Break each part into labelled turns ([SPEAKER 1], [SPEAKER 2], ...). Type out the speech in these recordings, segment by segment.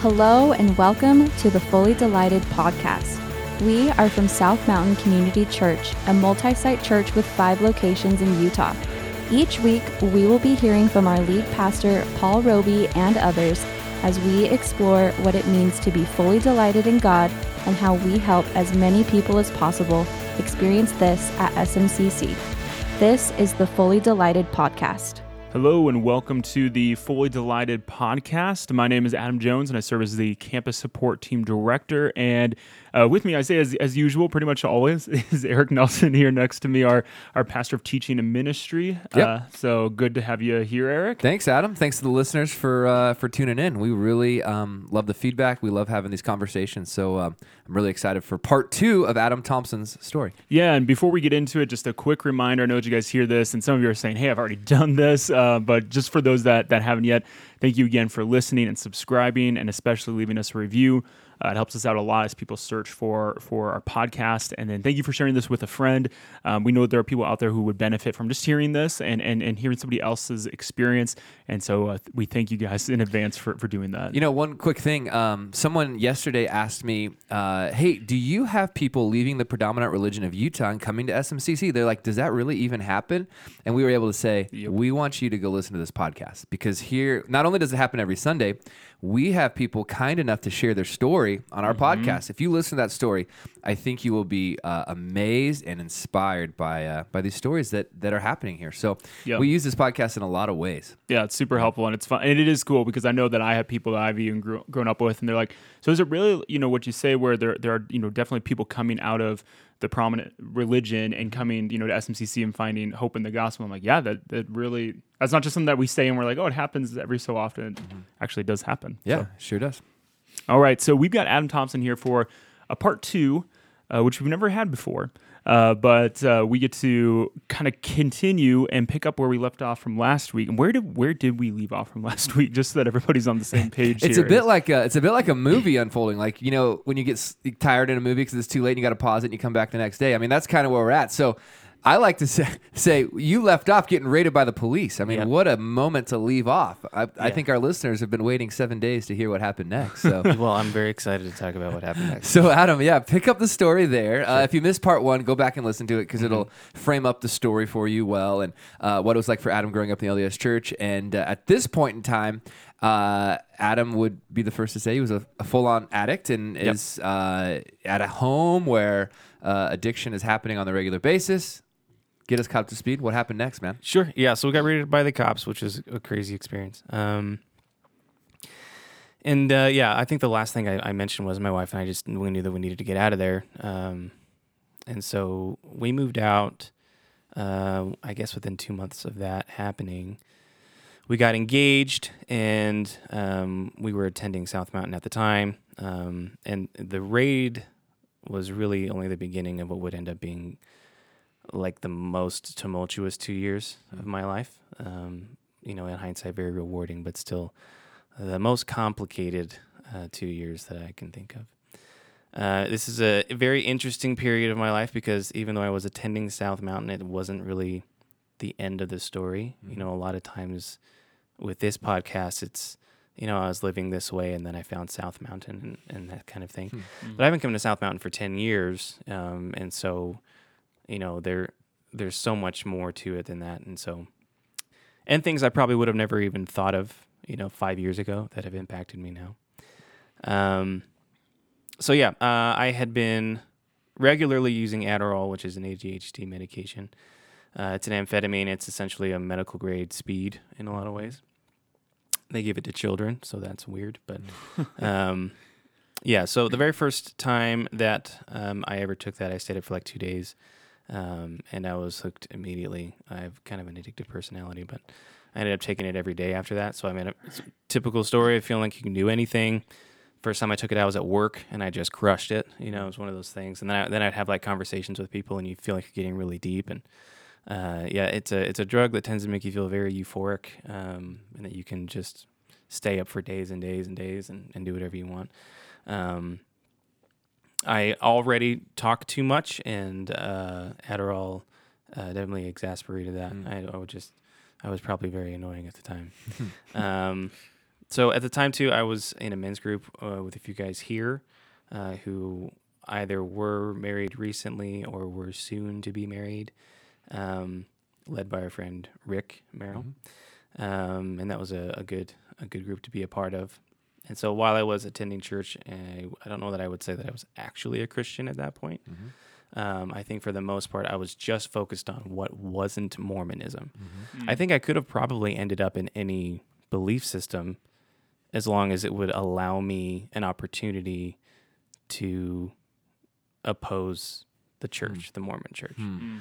[SPEAKER 1] Hello, and welcome to the Fully Delighted podcast. We are from South Mountain Community Church, a multi site church with five locations in Utah. Each week, we will be hearing from our lead pastor, Paul Robie, and others as we explore what it means to be fully delighted in God and how we help as many people as possible experience this at SMCC. This is the Fully Delighted podcast.
[SPEAKER 2] Hello and welcome to the Fully Delighted podcast. My name is Adam Jones and I serve as the campus support team director. And uh, with me, I say as, as usual, pretty much always, is Eric Nelson here next to me, our, our pastor of teaching and ministry.
[SPEAKER 3] Yep.
[SPEAKER 2] Uh, so good to have you here, Eric.
[SPEAKER 3] Thanks, Adam. Thanks to the listeners for uh, for tuning in. We really um, love the feedback. We love having these conversations. So um, I'm really excited for part two of Adam Thompson's story.
[SPEAKER 2] Yeah, and before we get into it, just a quick reminder. I know you guys hear this, and some of you are saying, "Hey, I've already done this," uh, but just for those that that haven't yet, thank you again for listening and subscribing, and especially leaving us a review. Uh, it helps us out a lot as people search for for our podcast. And then thank you for sharing this with a friend. Um, we know that there are people out there who would benefit from just hearing this and and, and hearing somebody else's experience. And so uh, we thank you guys in advance for, for doing that.
[SPEAKER 3] You know, one quick thing. Um, someone yesterday asked me, uh, "Hey, do you have people leaving the predominant religion of Utah and coming to SMCC?" They're like, "Does that really even happen?" And we were able to say,
[SPEAKER 2] Yep.
[SPEAKER 3] "We want you to go listen to this podcast because here, not only does it happen every Sunday." We have people kind enough to share their story on our podcast. If you listen to that story, I think you will be uh, amazed and inspired by uh, by these stories that that are happening here. So
[SPEAKER 2] Yep.
[SPEAKER 3] we use this podcast in a lot of ways.
[SPEAKER 2] Yeah, it's super helpful and it's fun. And it is cool because I know that I have people that I've even grew, grown up with and they're like, so is it really, you know, what you say where there, there are, you know, definitely people coming out of the prominent religion and coming, you know, to SMCC and finding hope in the gospel. I'm like, yeah, that, that really, that's not just something that we say and we're like, oh, it happens every so often. It actually does happen.
[SPEAKER 3] Yeah,
[SPEAKER 2] So-
[SPEAKER 3] sure does.
[SPEAKER 2] all right, so we've got Adam Thompson here for a part two, uh, which we've never had before. Uh, but uh, we get to kind of continue and pick up where we left off from last week. And where did where did we leave off from last week? Just so that everybody's on the same page.
[SPEAKER 3] It's
[SPEAKER 2] here.
[SPEAKER 3] a bit like a, it's a bit like a movie unfolding. Like you know when you get s- tired in a movie because it's too late and you got to pause it and you come back the next day. I mean that's kind of where we're at. So I like to say, say you left off getting raided by the police. I mean
[SPEAKER 4] Yeah.
[SPEAKER 3] what a moment to leave off. I, I think our listeners have been waiting seven days to hear what happened next. So.
[SPEAKER 4] well, I'm very excited to talk about what happened next.
[SPEAKER 3] So Adam, yeah, pick up the story there. Uh, if you missed part one, go back and listen to it because it'll
[SPEAKER 4] Mm-hmm.
[SPEAKER 3] frame up the story for you well and uh, what it was like for Adam growing up in the LDS Church. And uh, at this point in time, uh, Adam would be the first to say he was a, a full-on addict and
[SPEAKER 4] Yep.
[SPEAKER 3] is uh, at a home where uh, addiction is happening on a regular basis. Get us caught to speed. What happened next, man?
[SPEAKER 4] Sure. Yeah. So we got raided by the cops, which is a crazy experience. Um, and uh, yeah, I think the last thing I, I mentioned was my wife and I just we knew that we needed to get out of there. Um, and so we moved out. Uh, I guess within two months of that happening, we got engaged, and um, we were attending South Mountain at the time. Um, and the raid was really only the beginning of what would end up being like the most tumultuous two years of my life. Um, you know, in hindsight, very rewarding, but still the most complicated uh, two years that I can think of. Uh, this is a very interesting period of my life because even though I was attending South Mountain, it wasn't really the end of the story. You know, a lot of times with this podcast, it's you know I was living this way, and then I found South Mountain and, and that kind of thing. But I've been coming to South Mountain for ten years, um, and so you know there there's so much more to it than that, and so and things I probably would have never even thought of, you know, five years ago that have impacted me now. Um, so yeah, uh, I had been regularly using Adderall, which is an ADHD medication. Uh, it's an amphetamine. It's essentially a medical grade speed in a lot of ways. They give it to children, so that's weird. But um, yeah, so the very first time that um, I ever took that, I stayed it for like two days, um, and I was hooked immediately. I have kind of an addictive personality, but I ended up taking it every day after that. So I mean, it's a typical story of feeling like you can do anything. First time I took it, I was at work and I just crushed it. You know, it was one of those things. And then I, then I'd have like conversations with people, and you feel like you're getting really deep. And uh, yeah, it's a it's a drug that tends to make you feel very euphoric, um, and that you can just stay up for days and days and days and, and do whatever you want. Um, I already talk too much, and uh, Adderall uh, definitely exasperated that. I, I would just, I was probably very annoying at the time. um, so at the time too, I was in a men's group uh, with a few guys here uh, who either were married recently or were soon to be married, um, led by our friend Rick Merrill, um, and that was a, a good a good group to be a part of. And so while I was attending church, I, I don't know that I would say that I was actually a Christian at that point. Um, I think for the most part, I was just focused on what wasn't Mormonism. I think I could have probably ended up in any belief system as long as it would allow me an opportunity to oppose the church, the Mormon church.
[SPEAKER 2] Mm.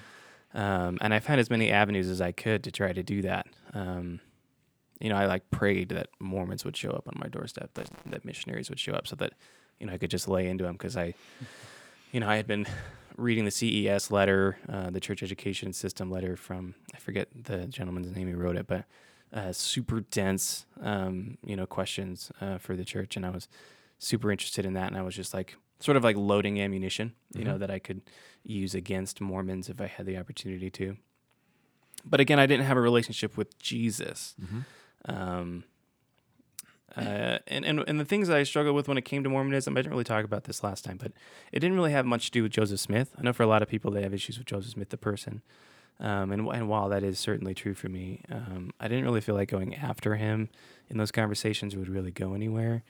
[SPEAKER 4] Um, and I found as many avenues as I could to try to do that. Um, you know, I like prayed that Mormons would show up on my doorstep, that, that missionaries would show up so that, you know, I could just lay into them because I, you know, I had been reading the CES letter, uh, the church education system letter from, I forget the gentleman's name who wrote it, but uh, super dense, um, you know, questions uh, for the church. And I was super interested in that. And I was just like, sort of like loading ammunition, you know, that I could use against Mormons if I had the opportunity to. But again, I didn't have a relationship with Jesus. Um, uh, and, and and the things that I struggled with when it came to Mormonism, I didn't really talk about this last time, but it didn't really have much to do with Joseph Smith. I know for a lot of people they have issues with Joseph Smith, the person. Um, and, and while that is certainly true for me, um, I didn't really feel like going after him in those conversations would really go anywhere.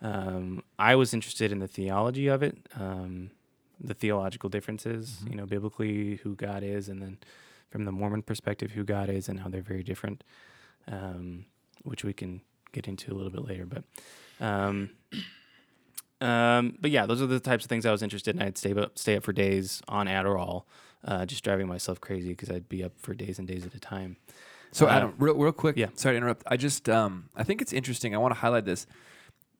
[SPEAKER 4] Um, I was interested in the theology of it, um, the theological differences, you know, biblically who God is, and then from the Mormon perspective, who God is and how they're very different, um, which we can get into a little bit later. But, um, um, but yeah, those are the types of things I was interested in. I'd stay up, stay up for days on Adderall, uh, just driving myself crazy because I'd be up for days and days at a time.
[SPEAKER 3] So
[SPEAKER 4] Uh,
[SPEAKER 3] Adam, real, real quick.
[SPEAKER 4] yeah.
[SPEAKER 3] Sorry to interrupt. I just um, I think it's interesting. I want to highlight this.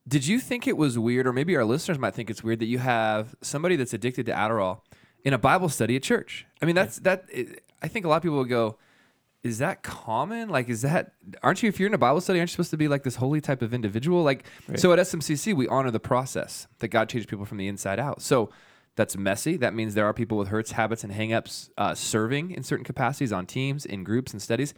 [SPEAKER 3] Did you think it was weird, or maybe our listeners might think it's weird that you have somebody that's addicted to Adderall in a Bible study at church? I mean, that's that. I think a lot of people would go, "Is that common? Like, is that? Aren't you? If you're in a Bible study, aren't you supposed to be like this holy type of individual? Like,
[SPEAKER 4] Right.
[SPEAKER 3] so at SMCC, we honor the process that God changes people from the inside out. So. That's messy. That means there are people with hurts, habits, and hangups uh, serving in certain capacities on teams, in groups, and studies.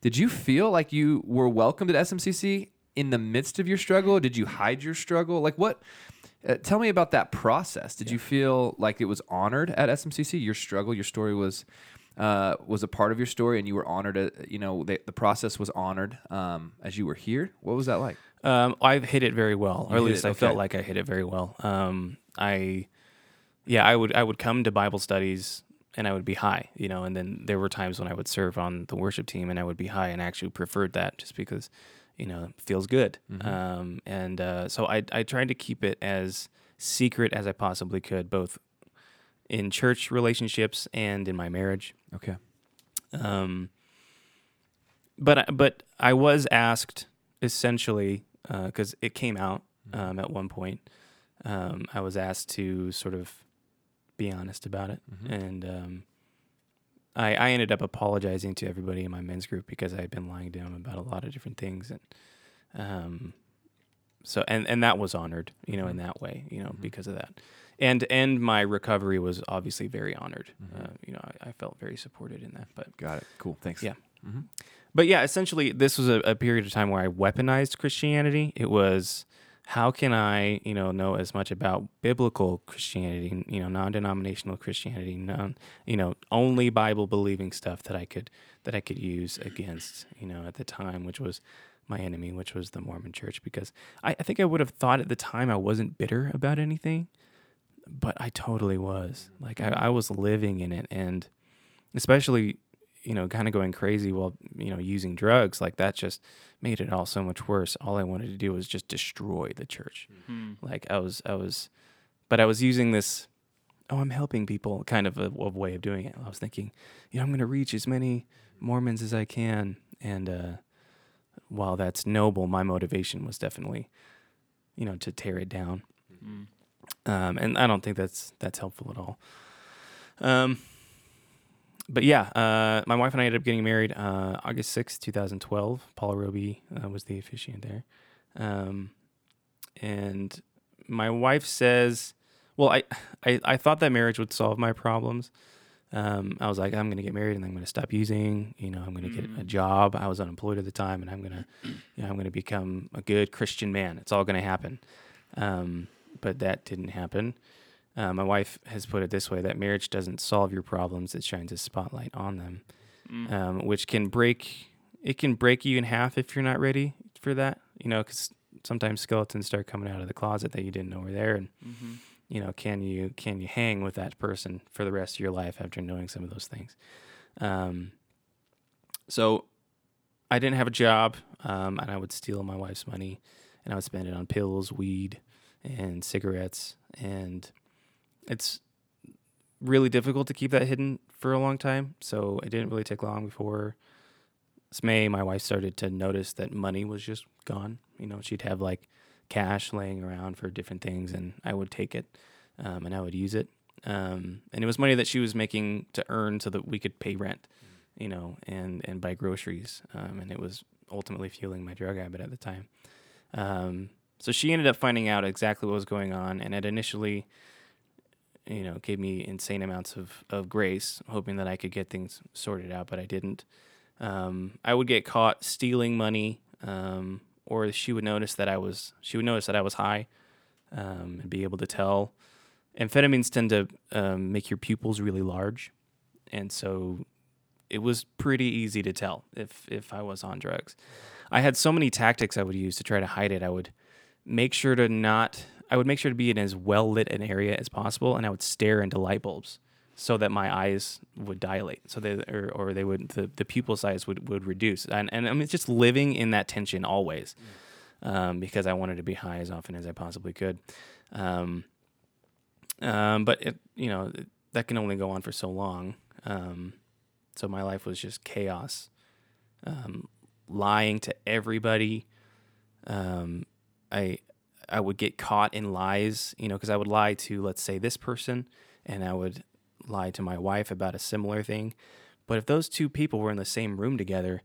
[SPEAKER 3] Did you feel like you were welcomed at SMCC in the midst of your struggle? Did you hide your struggle? Like what? Uh, tell me about that process. Did you feel like it was honored at SMCC? Your struggle, your story was uh, was a part of your story, and you were honored. At, you know, the, the process was honored um, as you were here. What was that like?
[SPEAKER 4] Um, I've hit it very well, or at least
[SPEAKER 3] it,
[SPEAKER 4] I felt like I hit it very well. Um, I, yeah, I would I would come to Bible studies and I would be high, you know, and then there were times when I would serve on the worship team and I would be high and I actually preferred that just because, you know, it feels good. Um, and uh, so I I tried to keep it as secret as I possibly could, both in church relationships and in my marriage.
[SPEAKER 3] Okay.
[SPEAKER 4] Um, but I- but I was asked essentially because it came out um, at one point. Um, I was asked to sort of be honest about it, and um, I I ended up apologizing to everybody in my men's group because I had been lying to them about a lot of different things, and um, so and and that was honored, you know, in that way, you know, because of that. And and my recovery was obviously very honored. Uh, you know, I, I felt very supported in that. But
[SPEAKER 3] Got it. Cool. Thanks.
[SPEAKER 4] yeah. But yeah, essentially, this was a, a period of time where I weaponized Christianity. It was how can I, you know, know as much about biblical Christianity, you know, non-denominational Christianity, non, you know, only Bible believing stuff that I could that I could use against, you know, at the time, which was my enemy, which was the Mormon Church, because I, I think I would have thought at the time I wasn't bitter about anything, but I totally was. Like I, I was living in it, and especially you know, kind of going crazy while, you know, using drugs, like that just made it all so much worse. All I wanted to do was just destroy the church. Like I was, I was, but I was using this, oh, I'm helping people kind of a, a way of doing it. I was thinking, you know, I'm going to reach as many Mormons as I can. And uh, while that's noble, my motivation was definitely, you know, to tear it down. Um, and I don't think that's that's helpful at all. Um, but yeah, uh, my wife and I ended up getting married uh, August sixth, 2012. Paula Robie uh, was the officiant there. Um, and my wife says, well, I, I, I thought that marriage would solve my problems. Um, I was like, I'm gonna get married and I'm gonna stop using. You know, I'm gonna get a
[SPEAKER 2] Mhm.
[SPEAKER 4] job. I was unemployed at the time, and I'm gonna, you know, I'm gonna become a good Christian man. It's all gonna happen. Um, but that didn't happen. Uh, my wife has put it this way: that marriage doesn't solve your problems; it shines a spotlight on them,
[SPEAKER 2] Mm.
[SPEAKER 4] um, which can break. It can break you in half if you're not ready for that. You know, because sometimes skeletons start coming out of the closet that you didn't know were there, and
[SPEAKER 2] Mhm.
[SPEAKER 4] you know can you can you hang with that person for the rest of your life after knowing some of those things um, so i didn't have a job um, and i would steal my wife's money and i would spend it on pills weed and cigarettes and it's really difficult to keep that hidden for a long time so it didn't really take long before may my wife started to notice that money was just gone you know she'd have like cash laying around for different things, and I would take it um, and I would use it. Um, and it was money that she was making to earn so that we could pay rent, you know, and and buy groceries. Um, and it was ultimately fueling my drug habit at the time. So she ended up finding out exactly what was going on, and it initially, you know, gave me insane amounts of of grace, hoping that I could get things sorted out, but I didn't. Um, I would get caught stealing money. Um, or she would notice that I was she would notice that I was high, um, and be able to tell. Amphetamines tend to um, make your pupils really large, and so it was pretty easy to tell if if I was on drugs. I had so many tactics I would use to try to hide it. I would make sure to not. I would make sure to be in as well lit an area as possible, and I would stare into light bulbs so that my eyes would dilate, so they or, or they would the, the pupil size would, would reduce, and and I mean just living in that tension always, um, because I wanted to be high as often as I possibly could, um, um, but it you know that can only go on for so long, um, so my life was just chaos, um, lying to everybody, um, I I would get caught in lies, you know, because I would lie to let's say this person, and I would lie to my wife about a similar thing. But if those two people were in the same room together,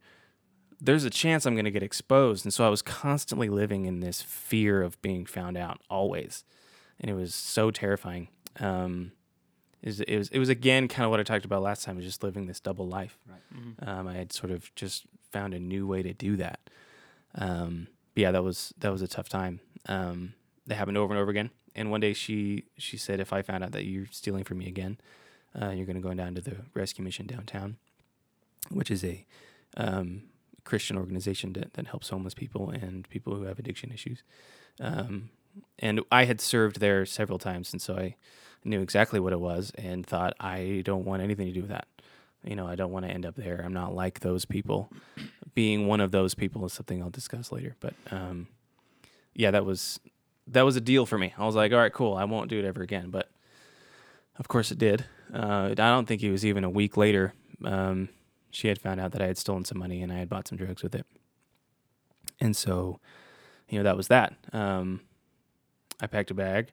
[SPEAKER 4] there's a chance I'm going to get exposed. And so I was constantly living in this fear of being found out always. And it was so terrifying. Um, it, was, it was, it was again kind of what I talked about last time, was just living this double life.
[SPEAKER 2] Mhm.
[SPEAKER 4] Um, I had sort of just found a new way to do that. Um, but yeah, that was that was a tough time. Um, that happened over and over again. And one day she she said, if I found out that you're stealing from me again, uh, you're going to go down to the rescue mission downtown, which is a um, Christian organization that, that helps homeless people and people who have addiction issues. Um, and I had served there several times, and so I knew exactly what it was and thought I don't want anything to do with that. You know, I don't want to end up there. I'm not like those people. Being one of those people is something I'll discuss later. But um, yeah, that was that was a deal for me. I was like, all right, cool. I won't do it ever again. But of course, it did. Uh, I don't think it was even a week later. Um, she had found out that I had stolen some money and I had bought some drugs with it. And so, you know, that was that. Um, I packed a bag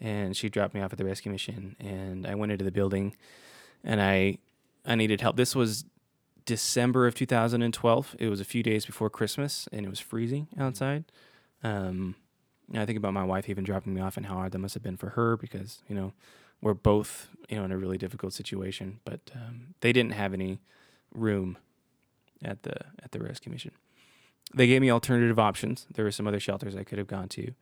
[SPEAKER 4] and she dropped me off at the rescue mission and I went into the building and I I needed help. This was December of 2012. It was a few days before Christmas and it was freezing outside. Um, I think about my wife even dropping me off and how hard that must have been for her because, you know, we're both, you know, in a really difficult situation, but um, they didn't have any room at the at the rescue mission. They gave me alternative options. There were some other shelters I could have gone to,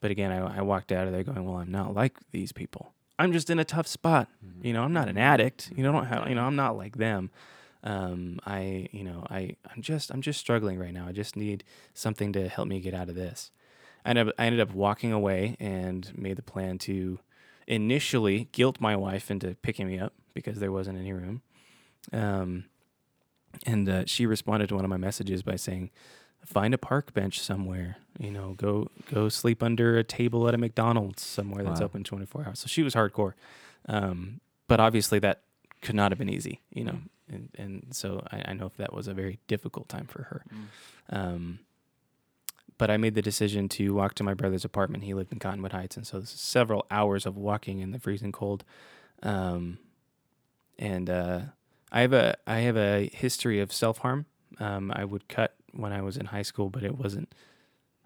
[SPEAKER 4] but again, I, I walked out of there going, "Well, I'm not like these people. I'm just in a tough spot. You know, I'm not an addict. You know, I don't have, you know, I'm not like them. Um, I, you know, I, I'm just, I'm just struggling right now. I just need something to help me get out of this. I ended up, I ended up walking away and made the plan to initially guilt my wife into picking me up because there wasn't any room. Um, and uh, she responded to one of my messages by saying, "Find a park bench somewhere. You know, go go sleep under a table at a McDonald's somewhere that's
[SPEAKER 3] Wow.
[SPEAKER 4] open 24 hours." So she was hardcore, um, but obviously that could not have been easy. You know, and, and so I, I know if that was a very difficult time for her. Um, but I made the decision to walk to my brother's apartment. He lived in Cottonwood Heights, and so this is several hours of walking in the freezing cold. Um, and uh, I have a I have a history of self harm. Um, I would cut when I was in high school, but it wasn't.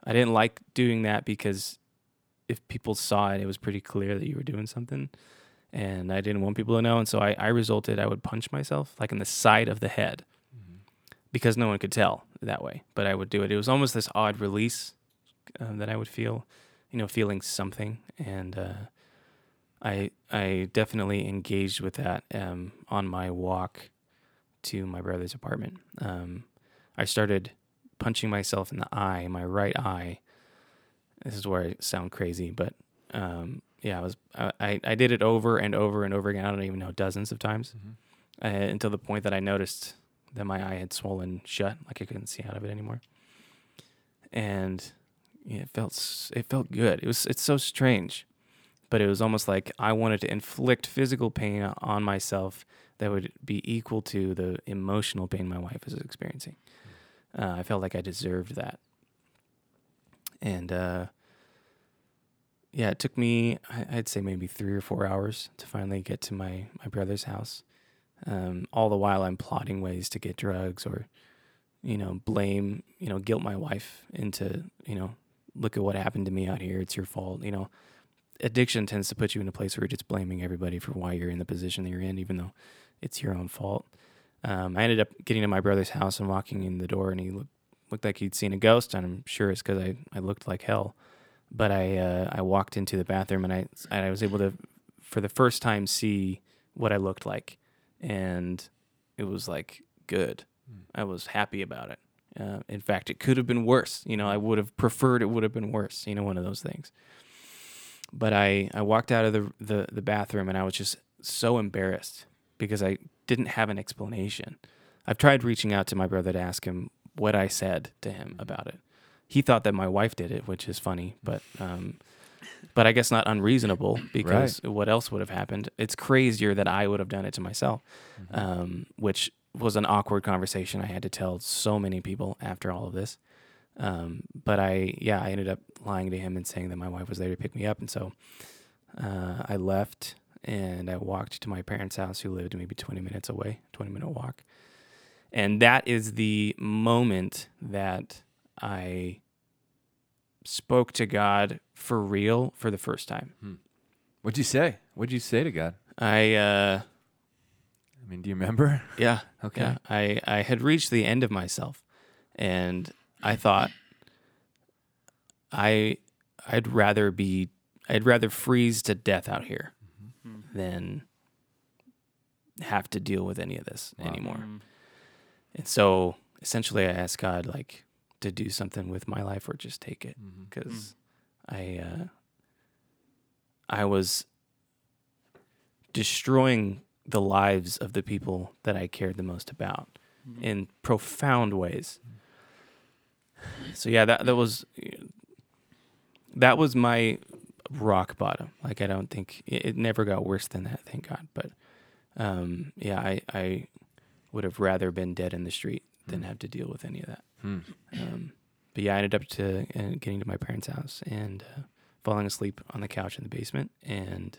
[SPEAKER 4] I didn't like doing that because if people saw it, it was pretty clear that you were doing something. and I didn't want people to know. And so I, I resulted, I would punch myself like in the side of the head because no one could tell that way. But I would do it. It was almost this odd release um, that I would feel, you know, feeling something. And uh, I I definitely engaged with that um, on my walk to my brother's apartment. Um, I started punching myself in the eye, my right eye. This is where I sound crazy, but um, yeah, I was I, I did it over and over and over again. I don't even know dozens of times uh, until the point that I noticed that my eye had swollen shut, like I couldn't see out of it anymore. And yeah, it felt it felt good. It was it's so strange, but it was almost like I wanted to inflict physical pain on myself that would be equal to the emotional pain my wife was experiencing. Uh, I felt like I deserved that, and uh, yeah, it took me I'd say maybe three or four hours to finally get to my my brother's house. Um, all the while, I'm plotting ways to get drugs or, you know, blame, you know, guilt my wife into, you know, look at what happened to me out here. It's your fault. You know, addiction tends to put you in a place where you're just blaming everybody for why you're in the position that you're in, even though it's your own fault. Um, I ended up getting to my brother's house and walking in the door, and he looked looked like he'd seen a ghost. And I'm sure it's because I, I looked like hell. But I uh, I walked into the bathroom and I and I was able to, for the first time, see what I looked like, and it was like good. I was happy about it. Uh, in fact, it could have been worse. You know, I would have preferred it would have been worse. You know, one of those things. But I, I walked out of the, the, the bathroom and I was just so embarrassed because I didn't have an explanation. I've tried reaching out to my brother to ask him what I said to him about it. He thought that my wife did it, which is funny, but um, but I guess not unreasonable because what else would have happened? It's crazier that I would have done it to myself, um, which was an awkward conversation I had to tell so many people after all of this. Um, but I, yeah, I ended up lying to him and saying that my wife was there to pick me up, and so uh, I left and I walked to my parents' house, who lived maybe 20 minutes away, 20 minute walk, and that is the moment that I spoke to God for real for the first time.
[SPEAKER 3] What'd you say? What'd you say to God?
[SPEAKER 4] I, uh,
[SPEAKER 3] I mean, do you remember?
[SPEAKER 4] yeah,
[SPEAKER 3] Okay.
[SPEAKER 4] yeah, I, I had reached the end of myself, and I thought I, I'd rather be, I'd rather freeze to death out here than have to deal with any of this
[SPEAKER 3] Wow.
[SPEAKER 4] anymore. Mm. And so essentially, I asked God like to do something with my life or just take it mm-hmm. because mm. I uh, I was destroying the lives of the people that I cared the most about mm-hmm. in profound ways. Mm. So yeah, that that was uh, that was my rock bottom. Like I don't think it, it never got worse than that, thank God. But um, yeah, I I would have rather been dead in the street than have to deal with any of that.
[SPEAKER 3] Hmm.
[SPEAKER 4] Um, but yeah, I ended up to uh, getting to my parents' house and uh, falling asleep on the couch in the basement, and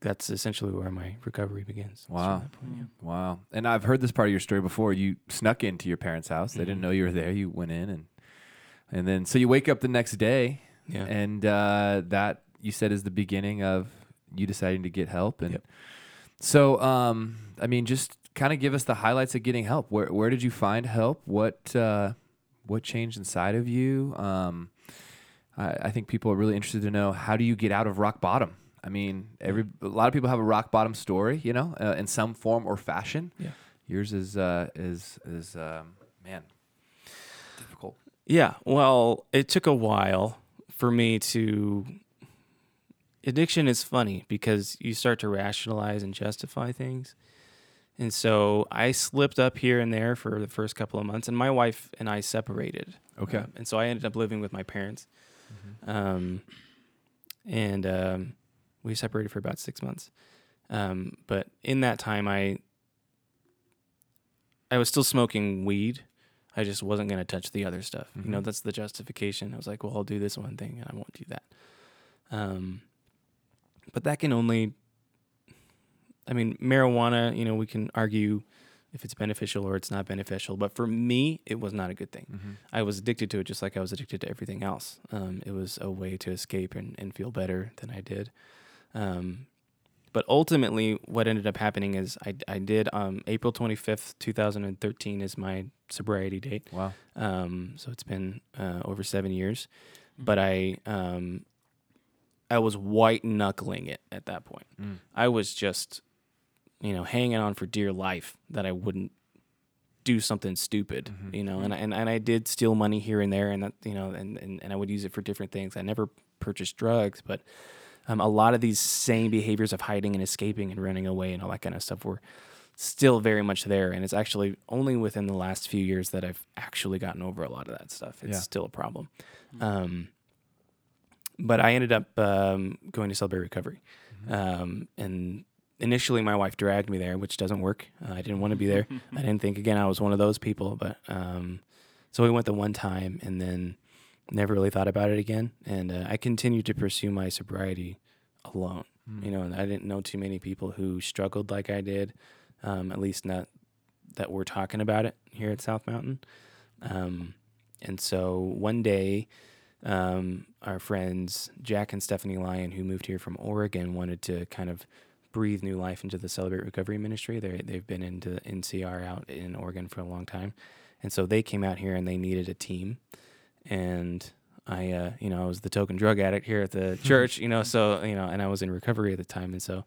[SPEAKER 4] that's essentially where my recovery begins.
[SPEAKER 3] Wow.
[SPEAKER 4] point, yeah.
[SPEAKER 3] Wow. And I've heard this part of your story before. You snuck into your parents' house. They didn't
[SPEAKER 4] Mhm.
[SPEAKER 3] know you were there. You went in and and then so you wake up the next day
[SPEAKER 4] Yeah.
[SPEAKER 3] and uh, that you said is the beginning of you deciding to get help and
[SPEAKER 4] Yep.
[SPEAKER 3] so um, I mean just kind of give us the highlights of getting help. Where where did you find help? What uh, what changed inside of you? Um, I, I think people are really interested to know how do you get out of rock bottom. I mean, every a lot of people have a rock bottom story, you know, uh, in some form or fashion.
[SPEAKER 4] Yeah.
[SPEAKER 3] Yours is uh, is is um, man difficult.
[SPEAKER 4] Yeah, well, it took a while for me to. Addiction is funny because you start to rationalize and justify things. And so I slipped up here and there for the first couple of months, and my wife and I separated.
[SPEAKER 3] Okay.
[SPEAKER 4] Um, and so I ended up living with my parents. Um, and um, we separated for about six months. Um, but in that time, I I was still smoking weed. I just wasn't going to touch the other stuff. You know,
[SPEAKER 3] Mhm.
[SPEAKER 4] that's the justification. I was like, well, I'll do this one thing and I won't do that. Um, but that can only, I mean, marijuana, you know, we can argue if it's beneficial or it's not beneficial. But for me, it was not a good thing.
[SPEAKER 3] Mm-hmm.
[SPEAKER 4] I was addicted to it just like I was addicted to everything else. Um, it was a way to escape and, and feel better than I did. Um, but ultimately, what ended up happening is I, I did um, April 25th, 2013 is my sobriety date.
[SPEAKER 3] Wow.
[SPEAKER 4] Um, so it's been uh, over seven years, but I um, I was white knuckling it at that point.
[SPEAKER 3] Mm.
[SPEAKER 4] I was just, you know, hanging on for dear life that I wouldn't do something stupid,
[SPEAKER 3] Mhm.
[SPEAKER 4] you know, and, I- and and I did steal money here and there, and that you know, and, and, and I would use it for different things. I never purchased drugs, but um, a lot of these same behaviors of hiding and escaping and running away and all that kind of stuff were still very much there. And it's actually only within the last few years that I've actually gotten over a lot of that stuff. It's
[SPEAKER 3] Yeah.
[SPEAKER 4] still a problem. Um, but I ended up um, going to Celebrate Recovery. Um, and initially, my wife dragged me there, which doesn't work. Uh, I didn't want to be there. I didn't think, again, I was one of those people. But um, so we went the one time and then never really thought about it again. And uh, I continued to pursue my sobriety alone.
[SPEAKER 3] Mm.
[SPEAKER 4] You know, and I didn't know too many people who struggled like I did, um, at least not that we're talking about it here at South Mountain. Um, and so one day, um, our friends Jack and Stephanie Lyon, who moved here from Oregon, wanted to kind of breathe new life into the Celebrate Recovery Ministry. They they've been into NCR out in Oregon for a long time, and so they came out here and they needed a team, and I, uh, you know, I was the token drug addict here at the church, you know, so you know, and I was in recovery at the time, and so.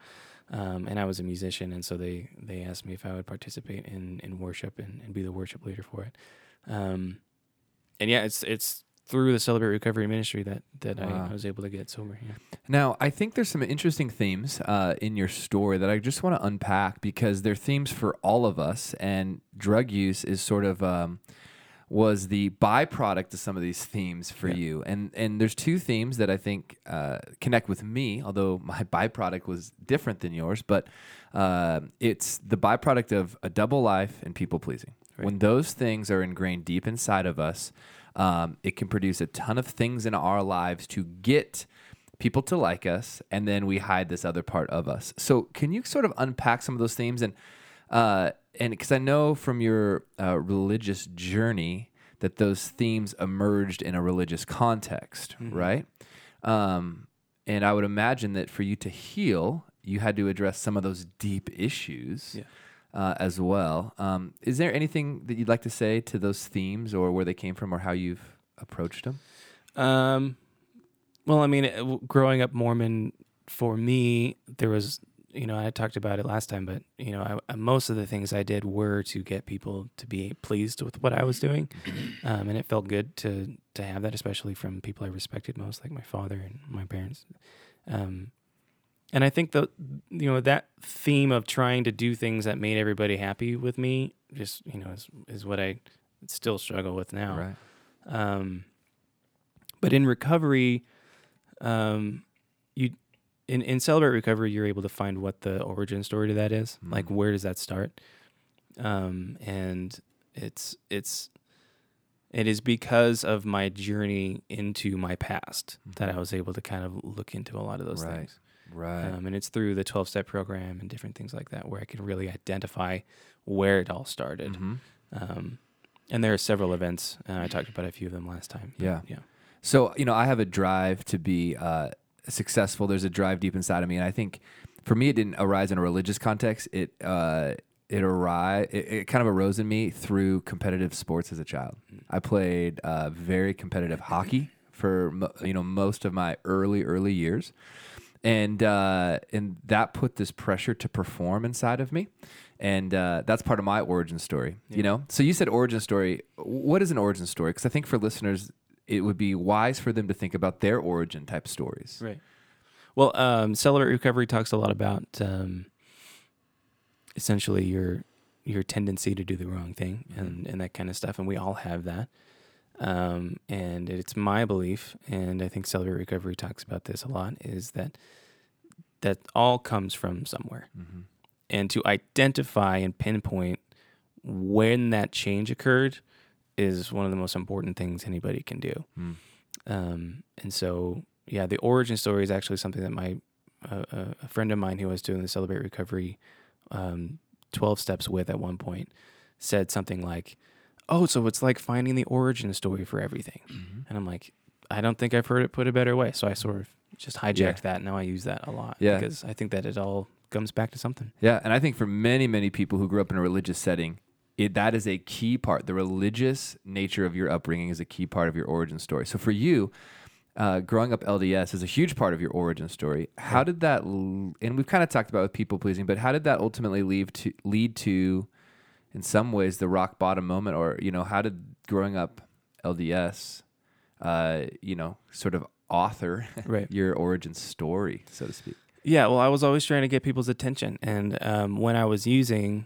[SPEAKER 4] Um, and I was a musician, and so they, they asked me if I would participate in, in worship and, and be the worship leader for it. Um, and yeah, it's it's through the Celebrate Recovery Ministry that that
[SPEAKER 3] Wow.
[SPEAKER 4] I, I was able to get sober. Yeah.
[SPEAKER 3] Now, I think there's some interesting themes uh, in your story that I just want to unpack because they're themes for all of us, and drug use is sort of um, was the byproduct of some of these themes for
[SPEAKER 4] Yeah.
[SPEAKER 3] you. And and there's two themes that I think uh, connect with me, although my byproduct was different than yours. But uh, it's the byproduct of a double life and people pleasing.
[SPEAKER 4] Right.
[SPEAKER 3] When those things are ingrained deep inside of us, um, it can produce a ton of things in our lives to get people to like us, and then we hide this other part of us. So, can you sort of unpack some of those themes and uh, and because I know from your uh, religious journey that those themes emerged in a religious context,
[SPEAKER 4] Mhm.
[SPEAKER 3] right? Um, and I would imagine that for you to heal, you had to address some of those deep issues
[SPEAKER 4] Yeah.
[SPEAKER 3] uh, as well. Um, is there anything that you'd like to say to those themes, or where they came from, or how you've approached them?
[SPEAKER 4] Um, well, I mean, it- w- growing up Mormon for me, there was, you know, I talked about it last time, but you know, I, most of the things I did were to get people to be pleased with what I was doing, um, and it felt good to to have that, especially from people I respected most, like my father and my parents. Um, and I think the you know that theme of trying to do things that made everybody happy with me, just you know, is is what I still struggle with now.
[SPEAKER 3] Right.
[SPEAKER 4] Um, but in recovery, um, in in celebrate recovery, you're able to find what the origin story to that is. Like,
[SPEAKER 3] Mm.
[SPEAKER 4] where does that start? Um, and it's it's it is because of my journey into my past that I was able to kind of look into a lot of those
[SPEAKER 3] Right.
[SPEAKER 4] things.
[SPEAKER 3] Right.
[SPEAKER 4] Um, and it's through the 12 step program and different things like that where I can really identify where it all started.
[SPEAKER 3] Mhm.
[SPEAKER 4] Um, and there are several events, and I talked about a few of them last time.
[SPEAKER 3] Yeah.
[SPEAKER 4] yeah,
[SPEAKER 3] So, you know, I have a drive to be uh, successful. There's a drive deep inside of me. And I think for me, it didn't arise in a religious context. It, uh, it, arise, it, it kind of arose in me through competitive sports as a child. I played uh, very competitive hockey for, you know, most of my early, early years. And, uh, and that put this pressure to perform inside of me. And uh, that's part of my origin story, you know? So you said origin story. What is an origin story? Because I think for listeners, it would be wise for them to think about their origin type stories.
[SPEAKER 4] right. Well, um, Celebrate Recovery talks a lot about um, essentially your your tendency to do the wrong thing and, and that kind of stuff, and we all have that. Um, and it's my belief, and I think Celebrate Recovery talks about this a lot, is that that all comes from somewhere.
[SPEAKER 3] Mm-hmm.
[SPEAKER 4] and to identify and pinpoint when that change occurred is one of the most important things anybody can do.
[SPEAKER 3] Mm.
[SPEAKER 4] Um, and so, yeah, the origin story is actually something that my uh, uh, a friend of mine who was doing the Celebrate Recovery um, 12 steps with at one point said something like, "Oh, so it's like finding the origin story for everything."
[SPEAKER 3] Mm-hmm.
[SPEAKER 4] And I'm like, I don't think I've heard it put a better way. So I sort of just hijacked
[SPEAKER 3] Yeah.
[SPEAKER 4] that. Now I use that a lot
[SPEAKER 3] Yeah.
[SPEAKER 4] because I think that it all comes back to something.
[SPEAKER 3] Yeah, and I think for many, many people who grew up in a religious setting, it, that is a key part. The religious nature of your upbringing is a key part of your origin story. So for you, uh, growing up LDS is a huge part of your origin story. How did that? And we've kind of talked about with people pleasing, but how did that ultimately lead to lead to, in some ways, the rock bottom moment, or you know, how did growing up LDS, uh, you know, sort of author
[SPEAKER 4] Right.
[SPEAKER 3] your origin story, so to speak?
[SPEAKER 4] Yeah, well, I was always trying to get people's attention, and um, when I was using,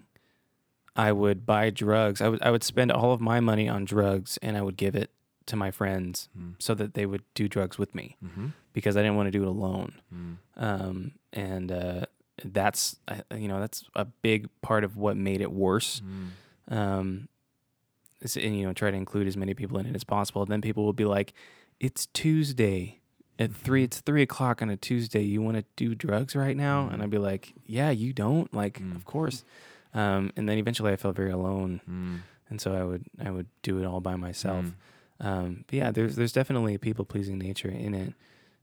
[SPEAKER 4] I would buy drugs. I would I would spend all of my money on drugs, and I would give it to my friends
[SPEAKER 3] Mm.
[SPEAKER 4] so that they would do drugs with me
[SPEAKER 3] Mm-hmm.
[SPEAKER 4] because I didn't want to do it alone.
[SPEAKER 3] Mm.
[SPEAKER 4] Um, and uh, that's you know that's a big part of what made it worse.
[SPEAKER 3] Mm.
[SPEAKER 4] Um, is- and you know try to include as many people in it as possible. then people will be like, "It's Tuesday at three. It's three o'clock on a Tuesday. You want to do drugs right now?" And
[SPEAKER 3] Mm.
[SPEAKER 4] I'd be like, "Yeah, you don't. Like,
[SPEAKER 3] Mm.
[SPEAKER 4] of course." Um, and then eventually I felt very alone,
[SPEAKER 3] Mm.
[SPEAKER 4] and so I would I would do it all by myself.
[SPEAKER 3] Mm.
[SPEAKER 4] Um, but yeah, there's there's definitely a people pleasing nature in it.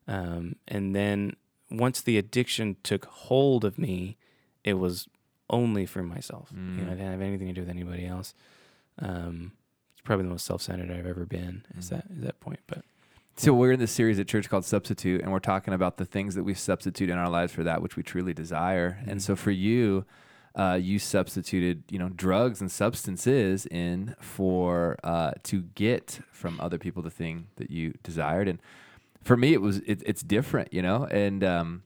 [SPEAKER 4] Um, and then once the addiction took hold of me, it was only for myself. You know,
[SPEAKER 3] Mm.
[SPEAKER 4] I didn't have anything to do with anybody else. Um, it's probably the most self-centered I've ever been. Is
[SPEAKER 3] Mm.
[SPEAKER 4] that is that point? But
[SPEAKER 3] So we're in this series at church called Substitute, and we're talking about the things that we substitute in our lives for that which we truly desire. And
[SPEAKER 4] Mhm.
[SPEAKER 3] so for you, uh, you substituted, you know, drugs and substances in for uh, to get from other people the thing that you desired. And for me, it was it, it's different, you know. And um,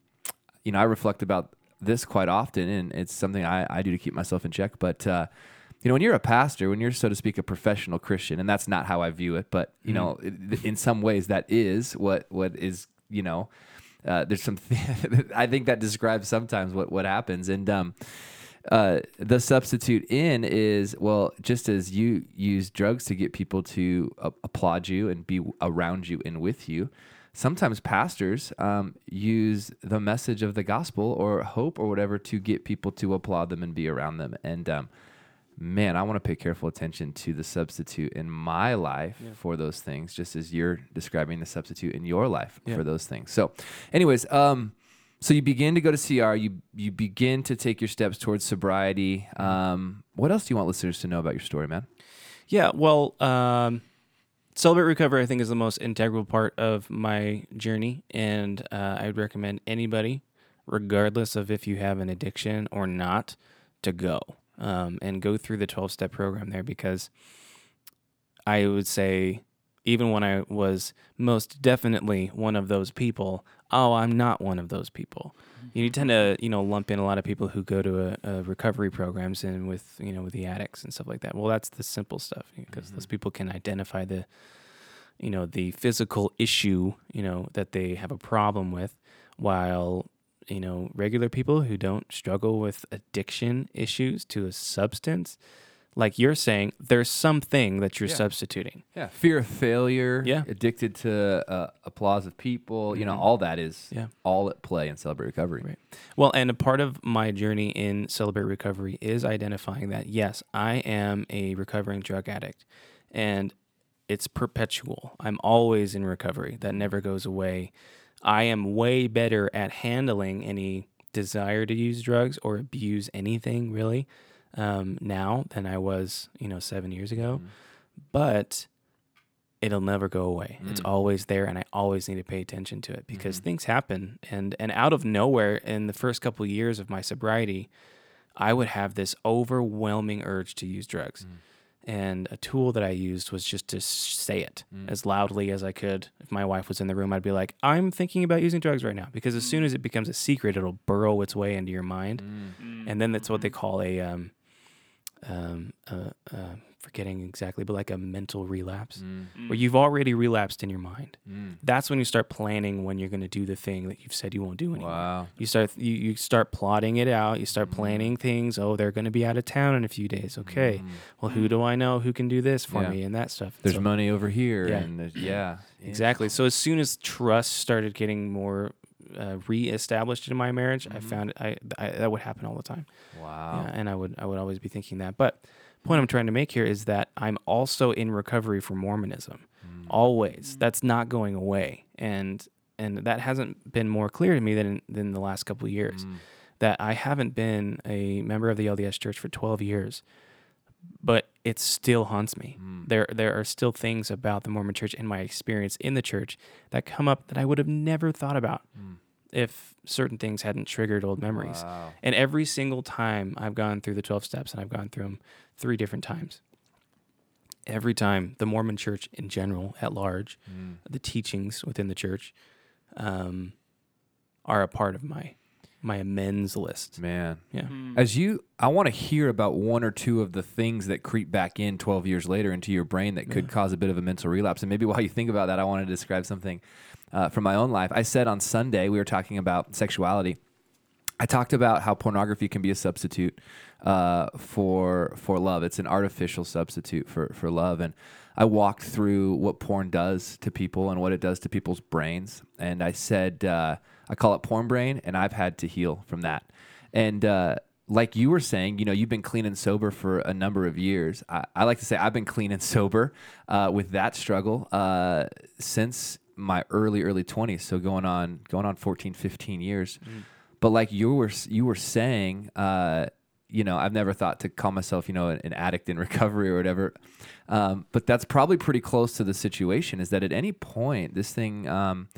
[SPEAKER 3] you know, I reflect about this quite often, and it's something I, I do to keep myself in check. But uh, you know, when you're a pastor, when you're so to speak a professional Christian, and that's not how I view it, but you
[SPEAKER 4] Mhm.
[SPEAKER 3] know, in some ways that is what what is you know. Uh, there's some. I think that describes sometimes what what happens, and um, uh, the substitute in is well, just as you use drugs to get people to uh, applaud you and be around you and with you. Sometimes pastors um, use the message of the gospel or hope or whatever to get people to applaud them and be around them. And um, man, I want to pay careful attention to the substitute in my life
[SPEAKER 4] Yeah.
[SPEAKER 3] for those things, just as you're describing the substitute in your life
[SPEAKER 4] Yeah.
[SPEAKER 3] for those things. So, anyways, um, so you begin to go to CR. You you begin to take your steps towards sobriety.
[SPEAKER 4] Mm-hmm.
[SPEAKER 3] Um, what else do you want listeners to know about your story, man?
[SPEAKER 4] yeah, well, um, celebrate recovery I think is the most integral part of my journey, and uh, I would recommend anybody, regardless of if you have an addiction or not, to go um, and go through the twelve step program there because I would say even when I was most definitely one of those people, oh, I'm not one of those people. You tend to, you know, lump in a lot of people who go to a, a recovery programs and with, you know, with the addicts and stuff like that. Well, that's the simple stuff because those mm-hmm. people can identify the, you know, the physical issue, you know, that they have a problem with, while you know regular people who don't struggle with addiction issues to a substance, like you're saying, there's something that you're
[SPEAKER 3] Yeah.
[SPEAKER 4] substituting.
[SPEAKER 3] Yeah, fear of failure.
[SPEAKER 4] Yeah.
[SPEAKER 3] addicted to uh, applause of people. You know,
[SPEAKER 4] Mhm.
[SPEAKER 3] all that is
[SPEAKER 4] Yeah.
[SPEAKER 3] all at play in celebrate recovery.
[SPEAKER 4] Right. Well, and a part of my journey in Celebrate Recovery is identifying that, yes, I am a recovering drug addict and it's perpetual. I'm always in recovery. That never goes away. I am way better at handling any desire to use drugs or abuse anything really um, now than I was, you know, seven years ago. But it'll never go away. It's
[SPEAKER 3] Mm.
[SPEAKER 4] always there, and I always need to pay attention to it because
[SPEAKER 3] Mhm.
[SPEAKER 4] things happen. And and out of nowhere, in the first couple of years of my sobriety, I would have this overwhelming urge to use drugs.
[SPEAKER 3] Mm.
[SPEAKER 4] And a tool that I used was just to say it
[SPEAKER 3] Mm.
[SPEAKER 4] as loudly as I could. If my wife was in the room, I'd be like, "I'm thinking about using drugs right now," because as soon as it becomes a secret, it'll burrow its way into your mind
[SPEAKER 3] Mm.
[SPEAKER 4] and then that's what they call a um um uh, uh forgetting exactly but like a mental relapse
[SPEAKER 3] Mm.
[SPEAKER 4] where you've already relapsed in your mind
[SPEAKER 3] Mm.
[SPEAKER 4] that's when you start planning when you're going to do the thing that you've said you won't do anymore
[SPEAKER 3] Wow.
[SPEAKER 4] you start you, you start plotting it out you start
[SPEAKER 3] Mhm.
[SPEAKER 4] planning things oh they're going to be out of town in a few days okay
[SPEAKER 3] Mm.
[SPEAKER 4] well who do i know who can do this for
[SPEAKER 3] Yeah.
[SPEAKER 4] me and that stuff
[SPEAKER 3] There's
[SPEAKER 4] So-
[SPEAKER 3] money over here,
[SPEAKER 4] Yeah.
[SPEAKER 3] and yeah,
[SPEAKER 4] Exactly. So as soon as trust started getting more uh, reestablished in my marriage, I
[SPEAKER 3] Mhm.
[SPEAKER 4] found I, I that would happen all the time.
[SPEAKER 3] Wow.
[SPEAKER 4] Yeah, and I would I would always be thinking that. But point I'm trying to make here is that I'm also in recovery from Mormonism.
[SPEAKER 3] Mm.
[SPEAKER 4] Always. That's not going away. And and that hasn't been more clear to me than than the last couple of years.
[SPEAKER 3] Mm.
[SPEAKER 4] that I haven't been a member of the LDS Church for 12 years, but it still haunts me.
[SPEAKER 3] Mm.
[SPEAKER 4] There, there are still things about the Mormon Church and my experience in the church that come up that I would have never thought about
[SPEAKER 3] Mm.
[SPEAKER 4] if certain things hadn't triggered old memories.
[SPEAKER 3] Wow.
[SPEAKER 4] And every single time I've gone through the 12 steps, and I've gone through them three different times. Every time the Mormon church in general, at large,
[SPEAKER 3] Mm.
[SPEAKER 4] the teachings within the church um, are a part of my my amends list.
[SPEAKER 3] Man.
[SPEAKER 4] Yeah.
[SPEAKER 3] As you, I want to hear about one or two of the things that creep back in 12 years later into your brain that could cause a bit of a mental relapse. And maybe while you think about that, I want to describe something uh, from my own life. I said on Sunday, we were talking about sexuality. I talked about how pornography can be a substitute uh, for for love. It's an artificial substitute for for love, and I walked through what porn does to people and what it does to people's brains. And I said uh, I call it porn brain, and I've had to heal from that. And uh, like you were saying, you know, you've been clean and sober for a number of years. I, I like to say I've been clean and sober uh, with that struggle uh, since my early early 20s. So going on going on 14, 15 years. But like you were you were saying, uh, you know, I've never thought to call myself, you know, an, an addict in recovery or whatever. Um, but that's probably pretty close to the situation. Is that at any point this thing um,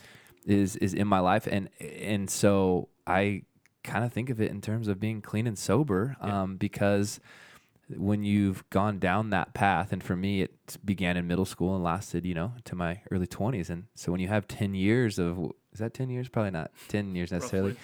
[SPEAKER 3] is is in my life, and and so I kind of think of it in terms of being clean and sober, um, because when you've gone down that path, and for me, it began in middle school and lasted, you know, to my early twenties, and so when you have ten years of is that ten years? Probably not ten years necessarily.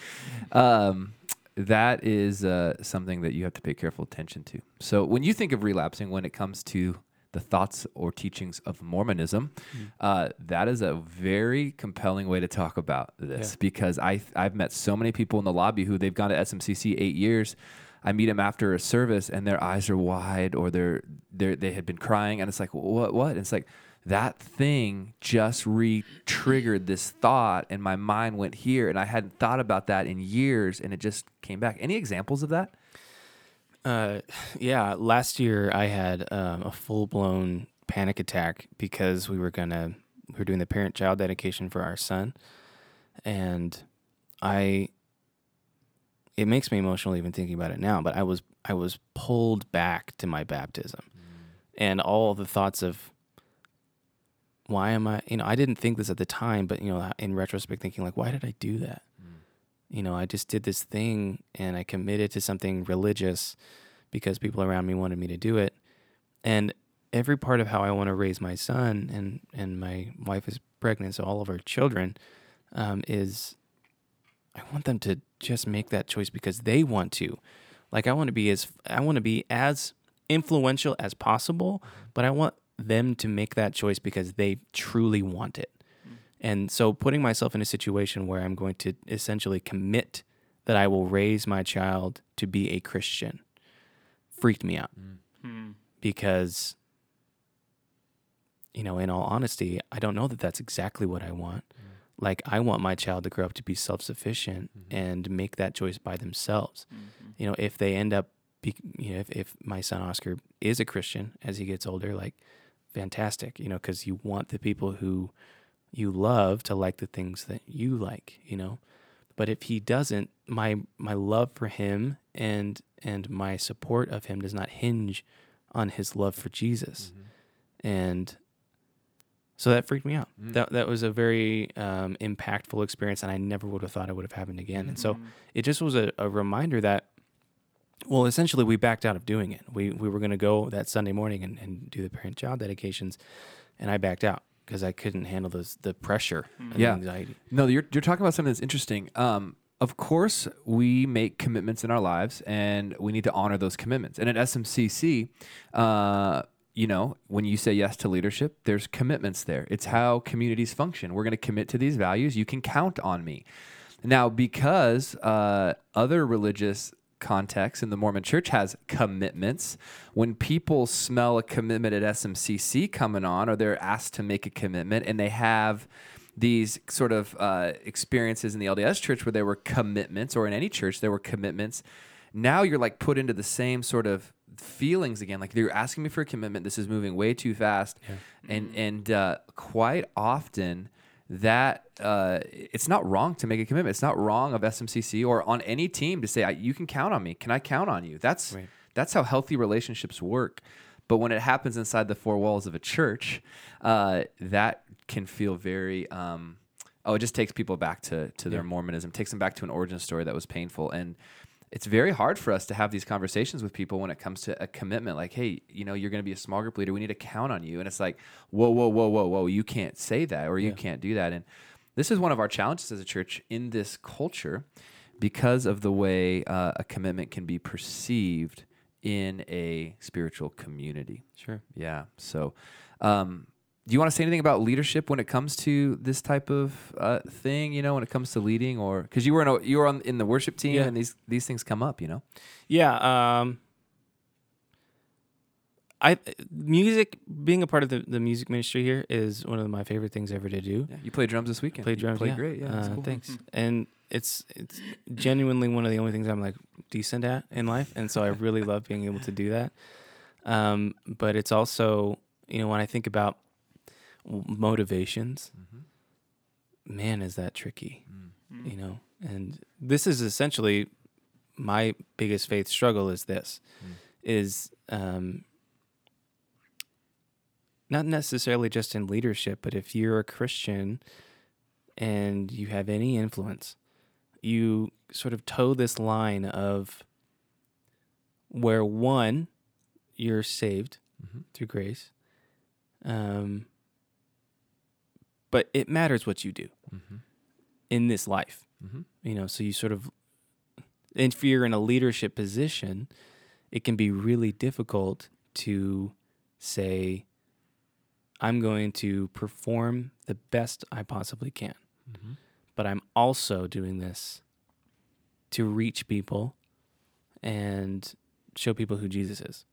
[SPEAKER 3] Um, that is uh, something that you have to pay careful attention to. So when you think of relapsing, when it comes to the thoughts or teachings of Mormonism, uh, that is a very compelling way to talk about this
[SPEAKER 4] Yeah.
[SPEAKER 3] because I I've met so many people in the lobby who they've gone to SMCC eight years. I meet them after a service and their eyes are wide or they're they they had been crying and it's like what what and it's like that thing just re-triggered this thought and my mind went here and I hadn't thought about that in years and it just came back. Any examples of that?
[SPEAKER 4] Uh, yeah. Last year I had um, a full blown panic attack because we were gonna we were doing the parent child dedication for our son, and I. It makes me emotional even thinking about it now. But I was I was pulled back to my baptism, and all the thoughts of. Why am I? You know, I didn't think this at the time, but you know, in retrospect, thinking like, why did I do that? you know, I just did this thing and I committed to something religious because people around me wanted me to do it. And every part of how I want to raise my son and, and my wife is pregnant, so all of our children um, is I want them to just make that choice because they want to. Like I want to be as I want to be as influential as possible, but I want them to make that choice because they truly want it. And so putting myself in a situation where I'm going to essentially commit that I will raise my child to be a Christian freaked me out mm. hmm. because, you know, in all honesty, I don't know that that's exactly what I want. Mm. Like, I want my child to grow up to be self sufficient mm-hmm. and make that choice by themselves. Mm-hmm. You know, if they end up, be, you know, if, if my son Oscar is a Christian as he gets older, like, fantastic, you know, because you want the people who you love to like the things that you like, you know. But if he doesn't, my my love for him and and my support of him does not hinge on his love for Jesus. Mm-hmm. And so that freaked me out. Mm. That that was a very um, impactful experience, and I never would have thought it would have happened again. And so mm-hmm. it just was a, a reminder that, well, essentially we backed out of doing it. We we were going to go that Sunday morning and, and do the parent child dedications, and I backed out because I couldn't handle those the pressure and
[SPEAKER 3] Yeah.
[SPEAKER 4] the anxiety.
[SPEAKER 3] No, you're, you're talking about something that's interesting. Um, of course, we make commitments in our lives, and we need to honor those commitments. And at SMCC, uh, you know, when you say yes to leadership, there's commitments there. It's how communities function. We're going to commit to these values. You can count on me. Now, because uh, other religious context in the Mormon church has commitments. When people smell a commitment at SMCC coming on, or they're asked to make a commitment, and they have these sort of uh, experiences in the LDS church where there were commitments, or in any church there were commitments. Now you're like put into the same sort of feelings again. Like you're asking me for a commitment. This is moving way too fast, and and uh, quite often that uh, it's not wrong to make a commitment. It's not wrong of SMCC or on any team to say I, you can count on me. Can I count on you? That's
[SPEAKER 4] Right.
[SPEAKER 3] that's how healthy relationships work. But when it happens inside the four walls of a church, uh, that can feel very. Um, oh, it just takes people back to to their
[SPEAKER 4] Yeah.
[SPEAKER 3] Mormonism, takes them back to an origin story that was painful, and it's very hard for us to have these conversations with people when it comes to a commitment. Like, hey, you know, you're going to be a small group leader. We need to count on you, and it's like, whoa, whoa, whoa, whoa, whoa, you can't say that, or you
[SPEAKER 4] Yeah.
[SPEAKER 3] can't do that, and this is one of our challenges as a church in this culture because of the way uh, a commitment can be perceived in a spiritual community.
[SPEAKER 4] Sure.
[SPEAKER 3] Yeah. So, um, do you want to say anything about leadership when it comes to this type of uh, thing? You know, when it comes to leading, or because you were in a, you were on in the worship team,
[SPEAKER 4] Yeah.
[SPEAKER 3] and these these things come up. You know.
[SPEAKER 4] Yeah. Um, I music being a part of the, the music ministry here is one of my favorite things ever to do.
[SPEAKER 3] Yeah. You played drums this weekend. You
[SPEAKER 4] drums,
[SPEAKER 3] Played
[SPEAKER 4] yeah.
[SPEAKER 3] great. Yeah.
[SPEAKER 4] Uh,
[SPEAKER 3] cool.
[SPEAKER 4] Thanks. And it's it's genuinely one of the only things I'm like decent at in life, and so I really love being able to do that. Um, but it's also you know when I think about motivations,
[SPEAKER 3] Mhm.
[SPEAKER 4] man, is that tricky.
[SPEAKER 3] Mm.
[SPEAKER 4] you know and this is essentially my biggest faith struggle is this
[SPEAKER 3] Mm.
[SPEAKER 4] is um not necessarily just in leadership but if you're a christian and you have any influence you sort of toe this line of where one you're saved
[SPEAKER 3] Mhm.
[SPEAKER 4] through grace um but it matters what you do
[SPEAKER 3] Mhm.
[SPEAKER 4] in this life
[SPEAKER 3] Mhm.
[SPEAKER 4] you know so you sort of if you're in a leadership position it can be really difficult to say i'm going to perform the best i possibly can
[SPEAKER 3] Mhm.
[SPEAKER 4] but i'm also doing this to reach people and show people who jesus is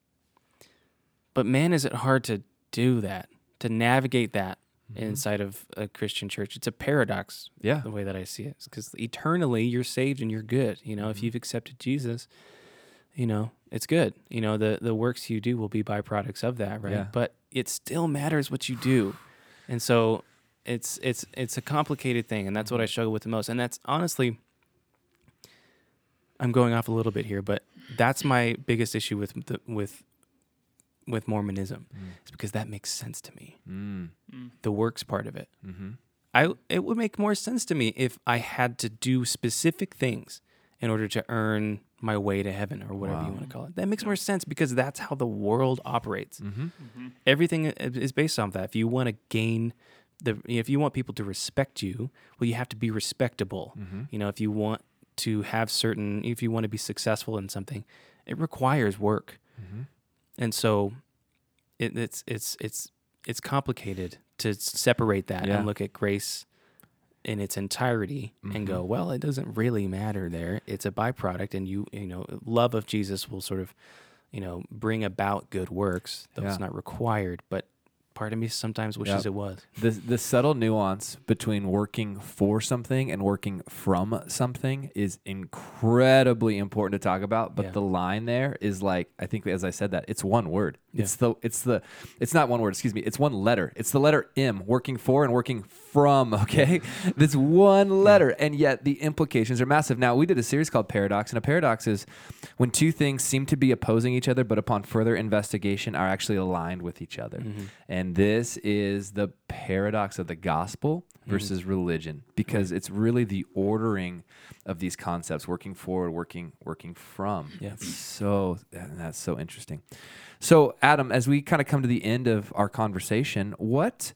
[SPEAKER 4] but man is it hard to do that to navigate that
[SPEAKER 3] Mhm.
[SPEAKER 4] inside of a christian church it's a paradox
[SPEAKER 3] Yeah.
[SPEAKER 4] the way that I see it. Because eternally you're saved and you're good. You know, if
[SPEAKER 3] Mhm.
[SPEAKER 4] you've accepted Jesus, you know, it's good. You know, the the works you do will be byproducts of that, right?
[SPEAKER 3] Yeah.
[SPEAKER 4] But it still matters what you do. And so it's it's it's a complicated thing and that's what I struggle with the most. And that's honestly I'm going off a little bit here, but that's my biggest issue with the, with with Mormonism.
[SPEAKER 3] Mm.
[SPEAKER 4] It's because that makes sense to me.
[SPEAKER 3] Mm.
[SPEAKER 4] The works part of it.
[SPEAKER 3] Mhm.
[SPEAKER 4] I it would make more sense to me if I had to do specific things in order to earn my way to heaven or whatever you want to call it. That makes more sense because that's how the world operates.
[SPEAKER 3] Mhm.
[SPEAKER 4] Everything is based on that. If you want to gain the if you want people to respect you, well you have to be respectable.
[SPEAKER 3] Mhm.
[SPEAKER 4] You know, if you want to have certain if you want to be successful in something, it requires work. And so it, it's it's it's it's complicated to separate that
[SPEAKER 3] Yeah.
[SPEAKER 4] and look at grace in its entirety and go,
[SPEAKER 3] Mhm.
[SPEAKER 4] well, it doesn't really matter there. It's a byproduct and you you know, love of Jesus will sort of, you know, bring about good works, though
[SPEAKER 3] Yeah.
[SPEAKER 4] it's not required, but part of me sometimes wishes
[SPEAKER 3] Yep.
[SPEAKER 4] it was.
[SPEAKER 3] the the subtle nuance between working for something and working from something is incredibly important to talk about but
[SPEAKER 4] Yeah.
[SPEAKER 3] the line there is like i think as i said that it's one word
[SPEAKER 4] Yeah.
[SPEAKER 3] it's the it's the it's not one word excuse me it's one letter. It's the letter m working for and working from okay? This one letter and yet the implications are massive. Now we did a series called paradox and a paradox is when two things seem to be opposing each other but upon further investigation are actually aligned with each other. Mm-hmm. And this is the paradox of the gospel versus religion because it's really the ordering of these concepts working forward working working from
[SPEAKER 4] Yeah.
[SPEAKER 3] So and that's so interesting so adam as we kind of come to the end of our conversation what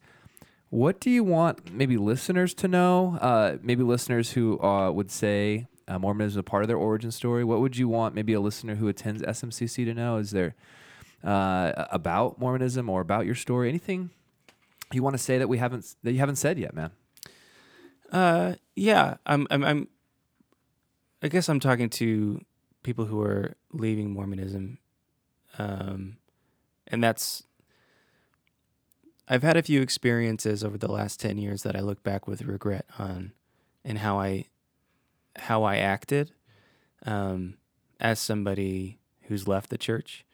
[SPEAKER 3] what do you want maybe listeners to know uh, maybe listeners who uh, would say uh, mormonism is a part of their origin story what would you want maybe a listener who attends smcc to know is there uh, about Mormonism or about your story? Anything you want to say that we haven't that you haven't said yet, man?
[SPEAKER 4] Uh, yeah, I'm, I'm, I'm, I guess I'm talking to people who are leaving Mormonism, um, and that's. I've had a few experiences over the last ten years that I look back with regret on, and how I, how I acted, um, as somebody who's left the church,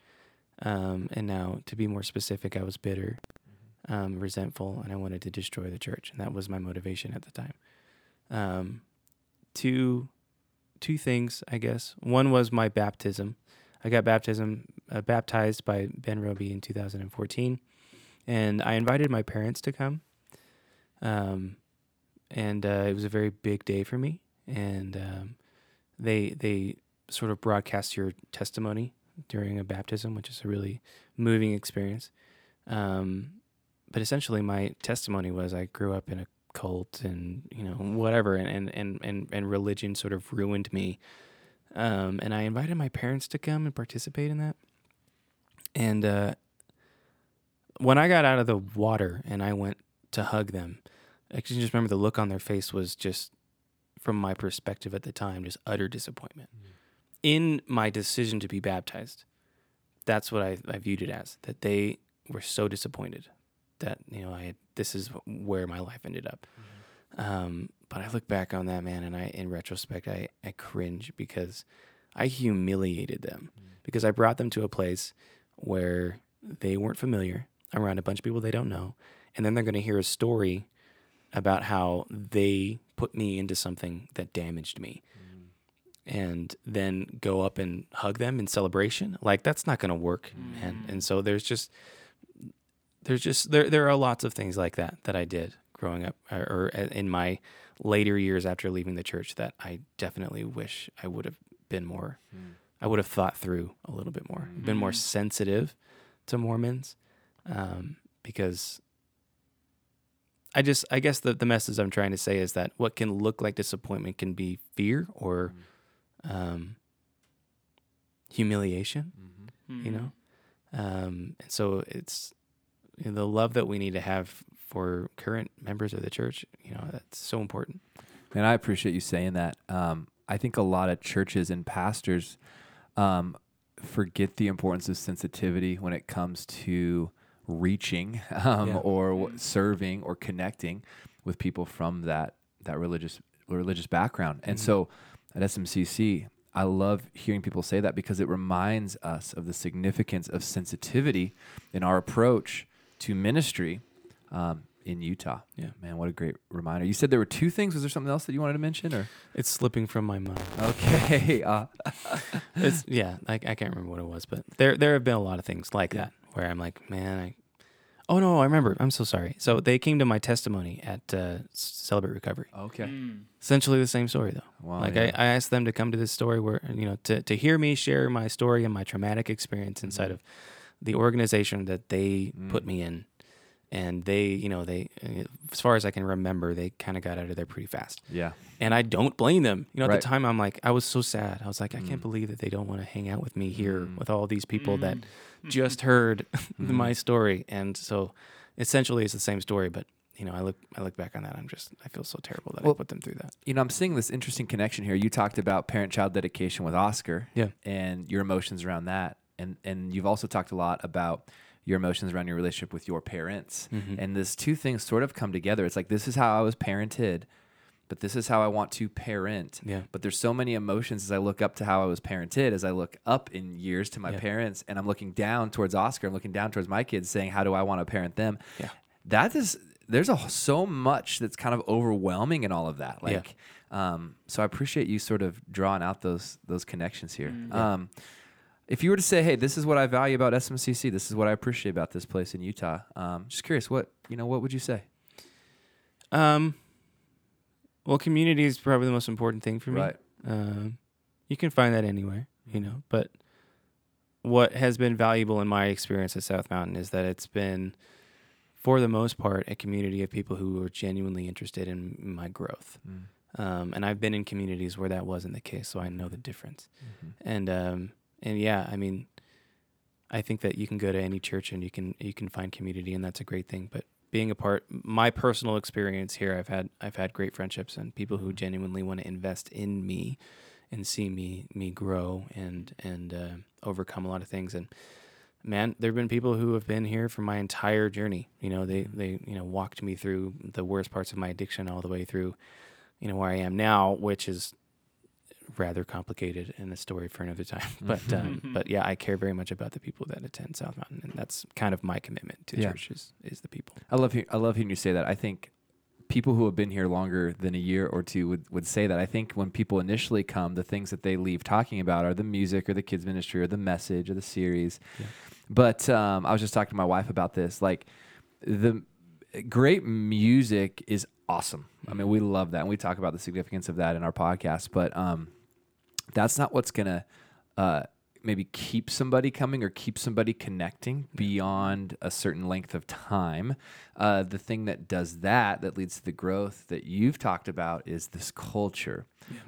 [SPEAKER 4] um, and now to be more specific, I was bitter, um, resentful, and I wanted to destroy the church, and that was my motivation at the time. Um, two, two things, I guess. One was my baptism. I got baptism uh, baptized by Ben Robie in 2014, and I invited my parents to come. Um, and uh, it was a very big day for me. And um, they they sort of broadcast your testimony during a baptism, which is a really moving experience. Um, but essentially, my testimony was I grew up in a cult and you know whatever, and and and and religion sort of ruined me. Um, and I invited my parents to come and participate in that. And uh, when I got out of the water and I went to hug them, I can just remember the look on their face was just, from my perspective at the time, just utter disappointment. Mm. In my decision to be baptized, that's what I, I viewed it as that they were so disappointed that you know I had, this is where my life ended up. Mm-hmm. Um, but I look back on that man, and I, in retrospect, I, I cringe because I humiliated them mm-hmm. because I brought them to a place where they weren't familiar around a bunch of people they don't know, and then they're going to hear a story about how they put me into something that damaged me. Mm-hmm. And then go up and hug them in celebration. Like that's not going to work, and and so there's just there's just there there are lots of things like that that I did growing up or, or in my later years after leaving the church that I definitely wish I would have been more mm. I would have thought through a little bit more, mm-hmm. been more sensitive to Mormons, um, because I just I guess the the message I'm trying to say is that what can look like disappointment can be fear or mm. um, humiliation, mm-hmm. you know, um, and so it's you know, the love that we need to have for current members of the church. You know, that's so important.
[SPEAKER 3] And I appreciate you saying that. Um, I think a lot of churches and pastors um, forget the importance of sensitivity when it comes to reaching um, yeah. or w- serving or connecting with people from that that religious religious background. And mm-hmm. so at SMCC, I love hearing people say that because it reminds us of the significance of sensitivity in our approach to ministry um, in Utah.
[SPEAKER 4] Yeah,
[SPEAKER 3] man, what a great reminder. You said there were two things. Was there something else that you wanted to mention, or
[SPEAKER 4] it's slipping from my mind?
[SPEAKER 3] Okay, uh,
[SPEAKER 4] it's yeah, I, I can't remember what it was, but there there have been a lot of things like yeah. that where I'm like, man, I. Oh no, I remember. I'm so sorry. So they came to my testimony at uh, Celebrate Recovery.
[SPEAKER 3] Okay. Mm.
[SPEAKER 4] Essentially the same story though. Wow, like yeah. I, I asked them to come to this story where you know to to hear me share my story and my traumatic experience inside mm-hmm. of the organization that they mm. put me in and they you know they as far as i can remember they kind of got out of there pretty fast
[SPEAKER 3] yeah
[SPEAKER 4] and i don't blame them you know at right. the time i'm like i was so sad i was like i mm. can't believe that they don't want to hang out with me here mm. with all these people mm. that just heard my story and so essentially it's the same story but you know, I look I look back on that. I'm just I feel so terrible that well, I put them through that.
[SPEAKER 3] You know, I'm seeing this interesting connection here. You talked about parent-child dedication with Oscar,
[SPEAKER 4] yeah,
[SPEAKER 3] and your emotions around that and and you've also talked a lot about your emotions around your relationship with your parents. Mm-hmm. And these two things sort of come together. It's like this is how I was parented, but this is how I want to parent.
[SPEAKER 4] Yeah.
[SPEAKER 3] But there's so many emotions as I look up to how I was parented, as I look up in years to my yeah. parents, and I'm looking down towards Oscar. I'm looking down towards my kids, saying, "How do I want to parent them?"
[SPEAKER 4] Yeah.
[SPEAKER 3] That is there's a so much that's kind of overwhelming in all of that. Like, yeah. um, so I appreciate you sort of drawing out those those connections here. Mm, yeah. um, if you were to say, "Hey, this is what I value about SMCC. This is what I appreciate about this place in Utah," um, just curious, what you know, what would you say?
[SPEAKER 4] Um, well, community is probably the most important thing for me.
[SPEAKER 3] Right.
[SPEAKER 4] Um, you can find that anywhere, you know. But what has been valuable in my experience at South Mountain is that it's been, for the most part, a community of people who are genuinely interested in my growth. Mm. Um, and I've been in communities where that wasn't the case, so I know the difference. Mm-hmm. And um, and yeah, I mean, I think that you can go to any church and you can you can find community, and that's a great thing. But being a part, my personal experience here, I've had I've had great friendships and people who genuinely want to invest in me and see me me grow and and uh, overcome a lot of things. And man, there have been people who have been here for my entire journey. You know, they they you know walked me through the worst parts of my addiction all the way through, you know, where I am now, which is rather complicated and a story for another time. But um, but yeah, I care very much about the people that attend South Mountain, and that's kind of my commitment to
[SPEAKER 3] Yeah.
[SPEAKER 4] church is, is the people.
[SPEAKER 3] I love hear, I love hearing you say that. I think people who have been here longer than a year or two would, would say that. I think when people initially come, the things that they leave talking about are the music or the kids ministry or the message or the series.
[SPEAKER 4] Yeah.
[SPEAKER 3] But um, I was just talking to my wife about this. Like the great music is awesome. I mean, we love that, and we talk about the significance of that in our podcast. But um, that's not what's gonna uh, maybe keep somebody coming or keep somebody connecting beyond a certain length of time. Uh, the thing that does that, that leads to the growth that you've talked about, is this culture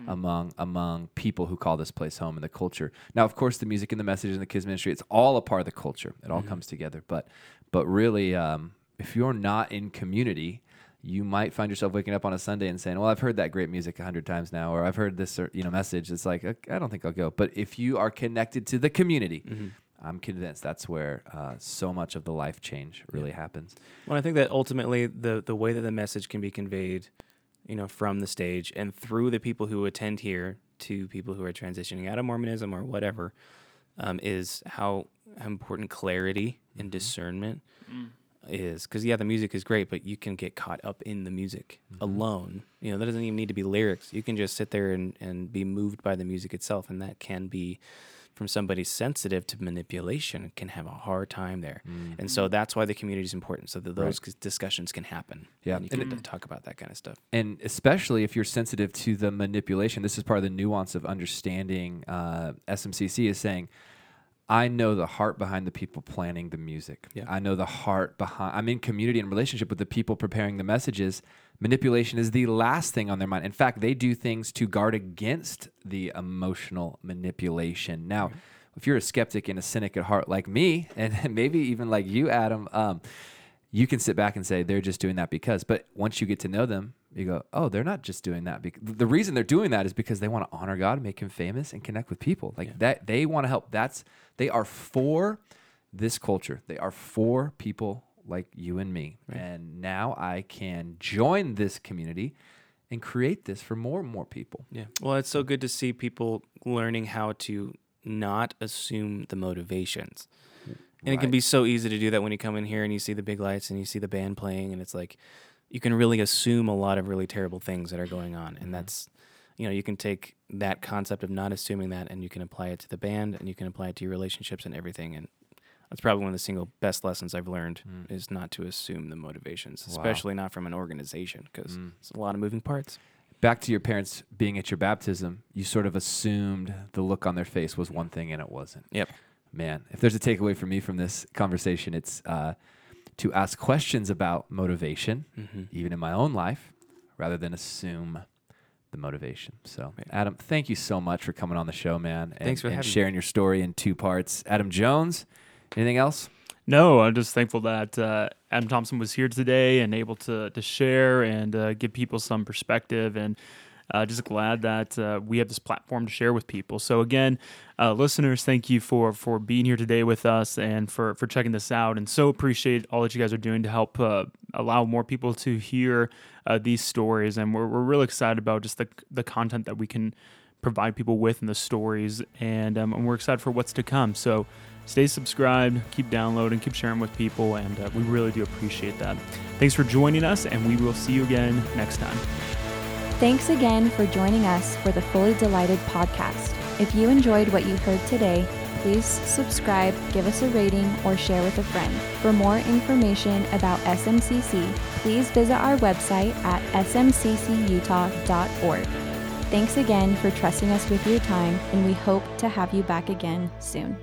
[SPEAKER 3] among among people who call this place home and the culture. Now, of course, the music and the message and the kids ministry, it's all a part of the culture. It all comes together. But but really, um, if you're not in community, you might find yourself waking up on a Sunday and saying, "Well, I've heard that great music a hundred times now, or I've heard this, you know, message." It's like I don't think I'll go. But if you are connected to the community, I'm convinced that's where uh, so much of the life change really happens.
[SPEAKER 4] Well, I think that ultimately the the way that the message can be conveyed, you know, from the stage and through the people who attend here to people who are transitioning out of Mormonism or whatever, um, is how, how important clarity and discernment is. Because yeah, the music is great, but you can get caught up in the music alone. You know, that doesn't even need to be lyrics. You can just sit there and and be moved by the music itself, and that can be from somebody sensitive to manipulation can have a hard time there. And so that's why the community is important so that those c- discussions can happen.
[SPEAKER 3] Yeah.
[SPEAKER 4] And you
[SPEAKER 3] And
[SPEAKER 4] can
[SPEAKER 3] it-
[SPEAKER 4] talk about that kind of stuff.
[SPEAKER 3] and especially if you're sensitive to the manipulation, this is part of the nuance of understanding uh, SMCC is saying, I know the heart behind the people planning the music.
[SPEAKER 4] Yeah.
[SPEAKER 3] I know the heart behind. I'm in community and relationship with the people preparing the messages. Manipulation is the last thing on their mind. In fact, they do things to guard against the emotional manipulation. Now, if you're a skeptic and a cynic at heart like me, and maybe even like you, Adam, um, you can sit back and say they're just doing that because. But once you get to know them, you go, oh, they're not just doing that. The reason they're doing that is because they want to honor God, make Him famous, and connect with people. Like that, they want to help. That's they are for this culture. They are for people like you and me. And now I can join this community and create this for more and more people.
[SPEAKER 4] Yeah. Well, it's so good to see people learning how to not assume the motivations. And it can be so easy to do that when you come in here and you see the big lights and you see the band playing and it's like you can really assume a lot of really terrible things that are going on and that's you know, you can take that concept of not assuming that and you can apply it to the band and you can apply it to your relationships and everything and that's probably one of the single best lessons I've learned is not to assume the motivations,
[SPEAKER 3] Wow.
[SPEAKER 4] especially not from an organization because
[SPEAKER 3] Mm.
[SPEAKER 4] it's a lot of moving parts.
[SPEAKER 3] Back to your parents being at your baptism, you sort of assumed the look on their face was one thing and it wasn't.
[SPEAKER 4] Yep.
[SPEAKER 3] Man, if there's a takeaway for me from this conversation, it's uh, to ask questions about motivation,
[SPEAKER 4] Mhm.
[SPEAKER 3] even in my own life, rather than assume the motivation. So,
[SPEAKER 4] Right.
[SPEAKER 3] Adam, thank you so much for coming on the show, man. And,
[SPEAKER 4] Thanks for
[SPEAKER 3] and
[SPEAKER 4] having me.
[SPEAKER 3] sharing your story in two parts. Adam Jones, anything else?
[SPEAKER 2] No, I'm just thankful that uh, Adam Thompson was here today and able to to share and uh, give people some perspective, and uh, just glad that uh, we have this platform to share with people. So again, uh, listeners, thank you for for being here today with us and for for checking this out, and so appreciate all that you guys are doing to help uh, allow more people to hear uh, these stories, and we're we're really excited about just the the content that we can provide people with and the stories, and, um, and we're excited for what's to come. So stay subscribed, keep downloading, keep sharing with people, and uh, we really do appreciate that. Thanks for joining us, and we will see you again next time.
[SPEAKER 1] Thanks again for joining us for the Fully Delighted podcast. If you enjoyed what you heard today, please subscribe, give us a rating, or share with a friend. For more information about SMCC, please visit our website at smccutah.org. Thanks again for trusting us with your time, and we hope to have you back again soon.